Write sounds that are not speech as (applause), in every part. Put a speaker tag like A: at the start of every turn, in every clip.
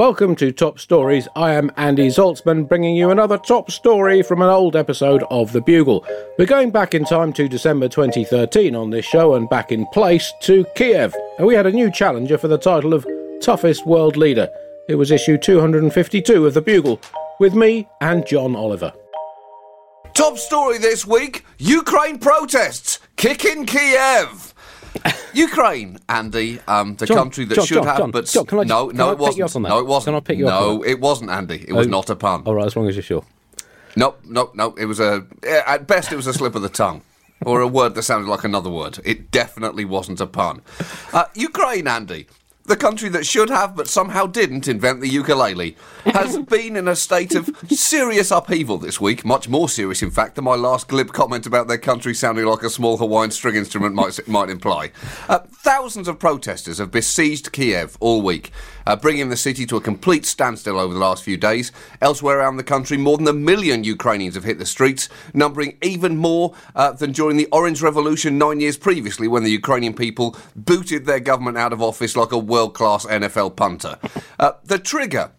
A: Welcome to Top Stories. I am Andy Zaltzman, bringing you another top story from an old episode of The Bugle. We're going back in time to December 2013 on this show and back in place to Kiev. And we had a new challenger for the title of Toughest World Leader. It was issue 252 of The Bugle, with me and John Oliver.
B: Top story this week Ukraine protests kicking Kiev. Ukraine, Andy, um, the
A: John,
B: country that
A: John,
B: should
A: John,
B: have, but
A: John, can I
B: no,
A: just-
B: no,
A: I
B: it wasn't.
A: you up on that?
B: No, it wasn't.
A: Can I pick you up
B: no,
A: on that?
B: it wasn't, Andy. It was
A: Oh.
B: not a pun.
A: All right, as long as you're sure.
B: Nope, nope, nope. It was a. eh, At best, it was a slip of the tongue. Or a word that sounded like another word. It definitely wasn't a pun. Uh, Ukraine, Andy, the country that should have but somehow didn't invent the ukulele, has (laughs) been in a state of serious upheaval this week. Much more serious, in fact, than my last glib comment about their country sounding like a small Hawaiian string instrument might, (laughs) might imply. Uh, thousands of protesters have besieged Kiev all week, uh, bringing the city to a complete standstill over the last few days. Elsewhere around the country, more than a million Ukrainians have hit the streets, numbering even more uh, than during the Orange Revolution nine years previously, when the Ukrainian people booted their government out of office like a world class NFL punter. Uh, the trigger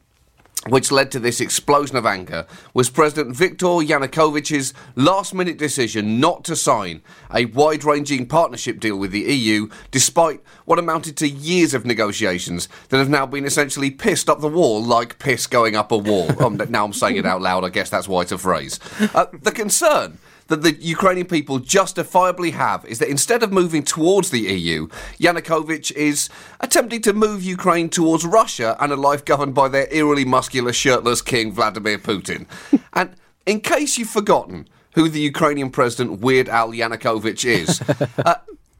B: which led to this explosion of anger was President Viktor Yanukovych's last minute decision not to sign a wide ranging partnership deal with the EU, despite what amounted to years of negotiations that have now been essentially pissed up the wall like piss going up a wall. (laughs) um, now I'm saying it out loud, I guess that's why it's a phrase. Uh, the concern that the Ukrainian people justifiably have is that instead of moving towards the EU, Yanukovych is attempting to move Ukraine towards Russia and a life governed by their eerily muscular, shirtless king, Vladimir Putin. (laughs) and in case you've forgotten who the Ukrainian president, Weird Al Yanukovych, is, (laughs) uh,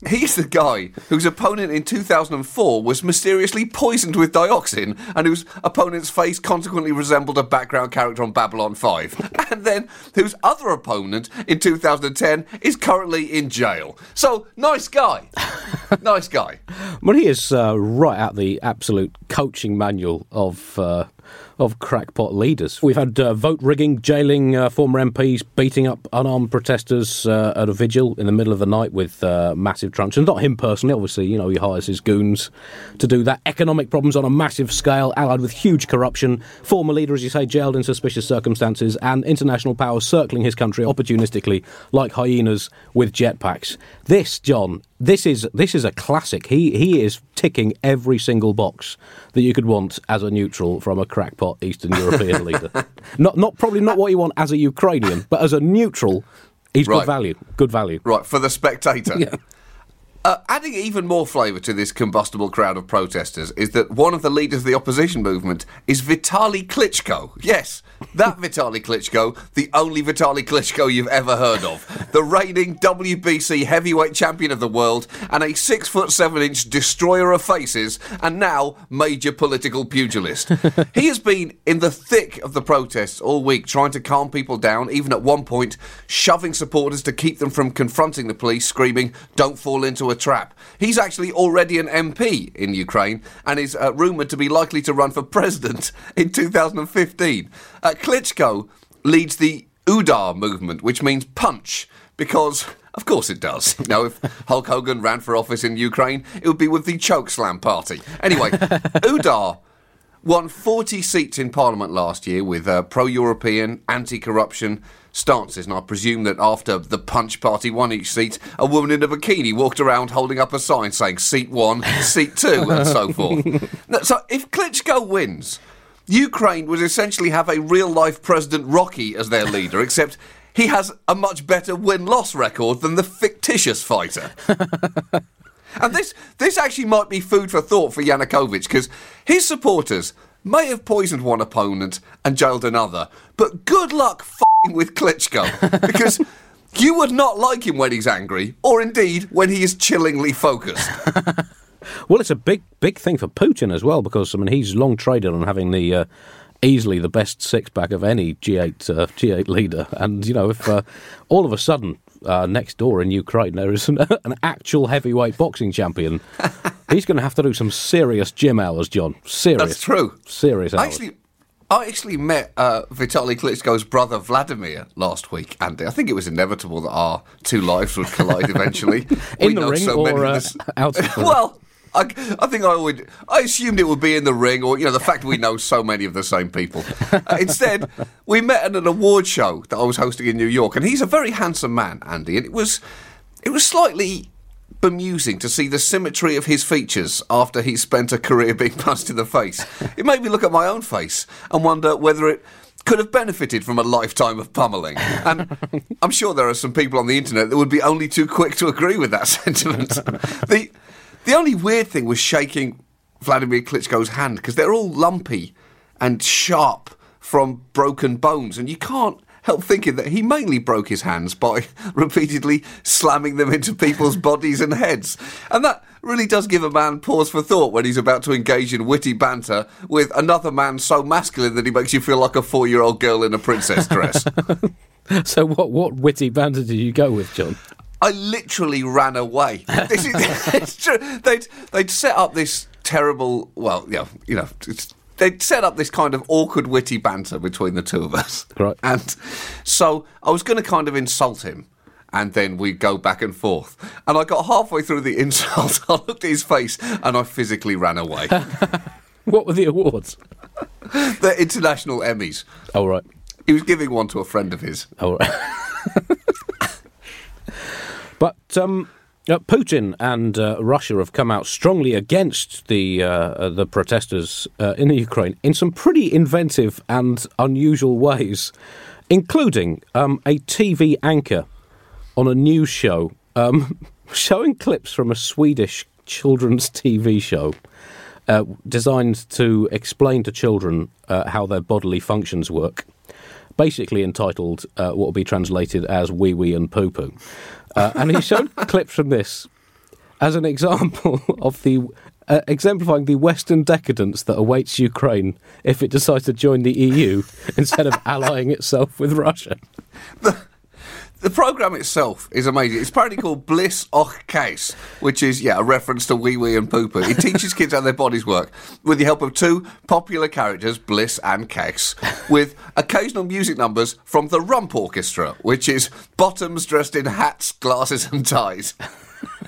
B: He's the guy whose opponent in 2004 was mysteriously poisoned with dioxin and whose opponent's face consequently resembled a background character on Babylon 5. (laughs) And then whose other opponent in 2010 is currently in jail. So, nice guy. (laughs) nice guy.
A: Well, he is uh, right out the absolute coaching manual of uh, of crackpot leaders. We've had uh, vote rigging, jailing uh, former MPs, beating up unarmed protesters uh, at a vigil in the middle of the night with uh, massive truncheons. Not him personally, obviously. You know, he hires his goons to do that. Economic problems on a massive scale, allied with huge corruption. Former leader, as you say, jailed in suspicious circumstances, and international powers circling his country opportunistically like hyenas with jetpacks. This, John, this is this is a classic. He he is ticking every single box that you could want as a neutral from a crackpot Eastern European (laughs) leader. Not not probably not what you want as a Ukrainian, but as a neutral, he's
B: Right.
A: good value. Good value.
B: Right, for the spectator. (laughs)
A: Yeah.
B: Uh, adding even more flavour to this combustible crowd of protesters is that one of the leaders of the opposition movement is Vitaly Klitschko. Yes, that (laughs) Vitaly Klitschko, the only Vitaly Klitschko you've ever heard of. The reigning WBC heavyweight champion of the world and a six foot seven inch destroyer of faces and now major political pugilist. (laughs) he has been in the thick of the protests all week trying to calm people down, even at one point shoving supporters to keep them from confronting the police, screaming, Don't fall into a trap. He's actually already an MP in Ukraine and is uh, rumoured to be likely to run for president (laughs) in 2015. Uh, Klitschko leads the Udar movement, which means punch, because. Of course it does. (laughs) You know, if Hulk Hogan ran for office in Ukraine, it would be with the Choke Slam Party. Anyway, (laughs) Udar won 40 seats in Parliament last year with uh, pro European, anti corruption stances. And I presume that after the Punch Party won each seat, a woman in a bikini walked around holding up a sign saying seat one, seat two, (laughs) and so forth. So if Klitschko wins, Ukraine would essentially have a real life President Rocky as their leader, (laughs) except. He has a much better win loss record than the fictitious fighter. (laughs) And this this actually might be food for thought for Yanukovych because his supporters may have poisoned one opponent and jailed another, but good luck f***ing with Klitschko (laughs) because you would not like him when he's angry, or indeed when he is chillingly focused. (laughs)
A: Well, it's a big, big thing for Putin as well because I mean he's long traded on having the uh, easily the best six pack of any G8 uh, G8 leader, and you know if uh, all of a sudden uh, next door in Ukraine there is an, (laughs) an actual heavyweight boxing champion, (laughs) he's going to have to do some serious gym hours, John. Serious.
B: That's true.
A: Serious hours.
B: Actually, I actually met uh, Vitaly Klitschko's brother Vladimir last week, Andy. I think it was inevitable that our two lives would collide (laughs) eventually.
A: In
B: We
A: the ring
B: so
A: or, uh, out of the ring?
B: well, I, I think I would. I assumed it would be in the ring, or you know, the fact we know so many of the same people. Uh, instead, we met at an award show that I was hosting in New York, and he's a very handsome man, Andy. And it was, it was slightly bemusing to see the symmetry of his features after he spent a career being punched in the face. It made me look at my own face and wonder whether it could have benefited from a lifetime of pummeling. And I'm sure there are some people on the internet that would be only too quick to agree with that (laughs) sentiment. the the only weird thing was shaking Vladimir Klitschko's hand because they're all lumpy and sharp from broken bones, and you can't help thinking that he mainly broke his hands by (laughs) repeatedly slamming them into people's (laughs) bodies and heads. And that really does give a man pause for thought when he's about to engage in witty banter with another man so masculine that he makes you feel like a four year old girl in a princess dress. (laughs)
A: so what? What witty banter did you go with, John?
B: I literally ran away. This is, (laughs) it's true. They'd they'd set up this terrible. Well, you know, you know, it's, they'd set up this kind of awkward, witty banter between the two of us.
A: Right.
B: And so I was going to kind of insult him. And then we'd go back and forth. And I got halfway through the (laughs) insult, I looked at his face, and I physically ran away. (laughs)
A: What were the awards?
B: the international Emmys.
A: Oh right.
B: He was giving one to a friend of his.
A: Oh, right. But um, uh, Putin and uh, Russia have come out strongly against the uh, uh, the protesters uh, in the Ukraine in some pretty inventive and unusual ways, including um, a TV anchor on a news show um, (laughs) showing clips from a Swedish children's TV show. Uh, designed to explain to children how their bodily functions work basically entitled uh, what will be translated as wee wee and poo poo. Uh, and he showed (laughs) clips from this as an example (laughs) of the uh, exemplifying the Western decadence that awaits Ukraine if it decides to join the EU (laughs) instead of allying itself with Russia.
B: The program itself is amazing. It's apparently called (laughs) Bliss och Case, which is yeah a reference to wee wee and poo poo. It teaches kids how their bodies work with the help of two popular characters, Bliss and Case, with occasional music numbers from the Rump Orchestra, which is bottoms dressed in hats, glasses, and ties.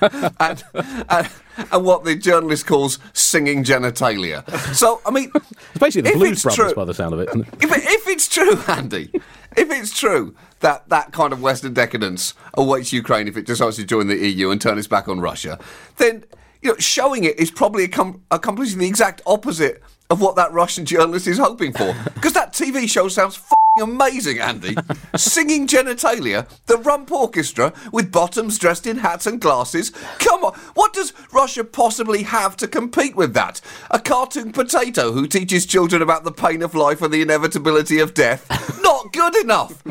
B: (laughs) and, and and what the journalist calls singing genitalia. So I mean,
A: It's basically the Blues Brothers
B: true-
A: by the sound of it?
B: if, it, if it's true, Andy, if it's true that that kind of Western decadence awaits Ukraine if it decides to join the EU and turn its back on Russia, then you know showing it is probably accom- accomplishing the exact opposite of what that Russian journalist is hoping for. (laughs) Because that TV show sounds. Amazing, Andy. Singing genitalia, the rump orchestra with bottoms dressed in hats and glasses. Come on, what does Russia possibly have to compete with that? A cartoon potato who teaches children about the pain of life and the inevitability of death? Not good enough.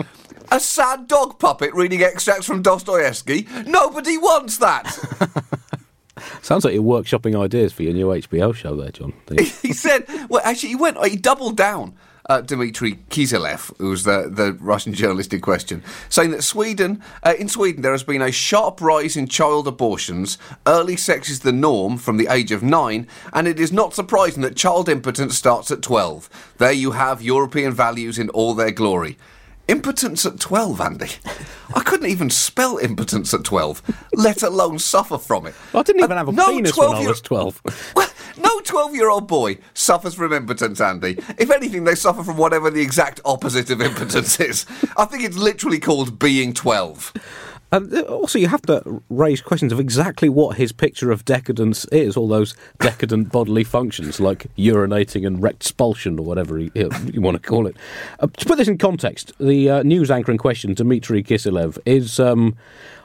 B: A sad dog puppet reading extracts from Dostoevsky? Nobody wants that. (laughs)
A: Sounds like you're workshopping ideas for your new HBO show there, John. (laughs)
B: He said, well, actually, he went, he doubled down. Uh, Dmitry Kiselev, who was the, the Russian (laughs) journalist in question, saying that Sweden, uh, in Sweden, there has been a sharp rise in child abortions. Early sex is the norm from the age of nine, and it is not surprising that child impotence starts at 12. There you have European values in all their glory. Impotence at 12, Andy. I couldn't even spell impotence at 12, let alone suffer from it.
A: I didn't even have a
B: no
A: penis when I
B: 12-year
A: was 12. (laughs)
B: well, no 12 year old boy suffers from impotence, Andy. If anything, they suffer from whatever the exact opposite of impotence is. I think it's literally called being 12.
A: And uh, also, you have to raise questions of exactly what his picture of decadence is. All those decadent bodily functions, like urinating and expulsion, or whatever you, you want to call it. Uh, to put this in context, the uh, news anchor in question, Dmitry Kiselev, is, um,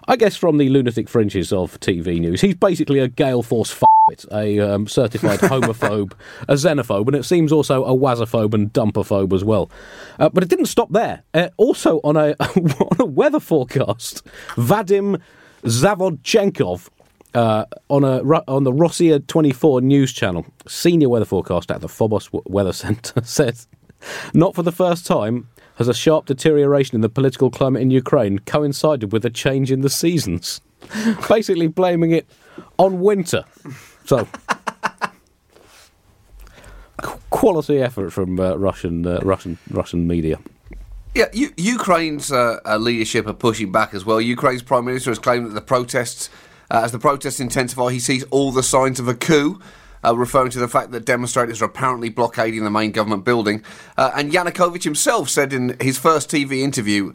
A: I guess, from the lunatic fringes of TV news. He's basically a gale force. F- a um, certified (laughs) homophobe, a xenophobe, and it seems also a wasophobe and dumperphobe as well. Uh, but it didn't stop there. Uh, also, on a, (laughs) on a weather forecast, Vadim Zavodchenkov uh, on a on the Rossiya 24 news channel, senior weather forecast at the Phobos Weather Centre, (laughs) says, not for the first time has a sharp deterioration in the political climate in Ukraine coincided with a change in the seasons. Basically, blaming it on winter. So, quality effort from uh, Russian, uh, Russian, Russian media.
B: Yeah, Ukraine's uh, uh, leadership are pushing back as well. Ukraine's prime minister has claimed that the protests, uh, as the protests intensify, he sees all the signs of a coup. Uh, referring to the fact that demonstrators are apparently blockading the main government building. And Yanukovych himself said in his first TV interview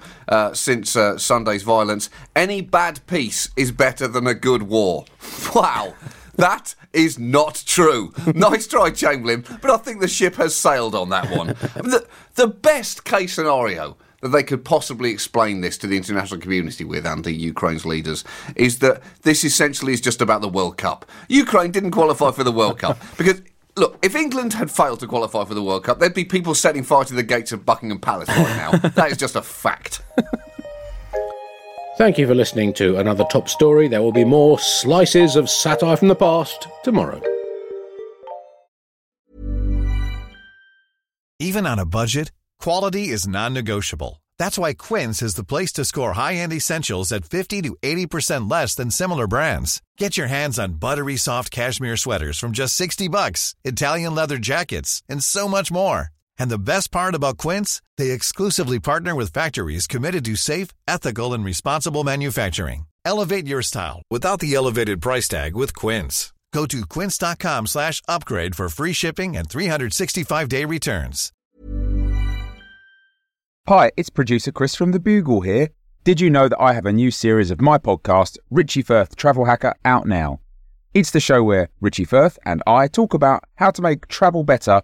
B: since Sunday's violence any bad peace is better than a good war. (laughs) Wow. That is not true. (laughs) nice try, Chamberlain, but I think the ship has sailed on that one. (laughs) the, the best case scenario that they could possibly explain this to the international community with and the Ukraine's leaders is that this essentially is just about the World Cup. Ukraine didn't qualify for the World Cup (laughs) because Look, if England had failed to qualify for the World Cup, there'd be people setting fire to the gates of Buckingham Palace right now. that is just a fact.
A: Thank you for listening to another top story. There will be more slices of satire from the past tomorrow.
C: Even on a budget, quality is non negotiable. That's why Quince is the place to score high end essentials at 50 to 80% less than similar brands. Get your hands on buttery soft cashmere sweaters from just 60 bucks, Italian leather jackets, and so much more. And the best part about Quince, they exclusively partner with factories committed to safe, ethical, and responsible manufacturing. Elevate your style without the elevated price tag with Quince. Go to quince.com slash upgrade for free shipping and 365-day returns.
D: Hi, it's producer Chris from The Bugle here. Did you know that I have a new series of my podcast, Richie Firth Travel Hacker, out now? It's the show where Richie Firth and I talk about how to make travel better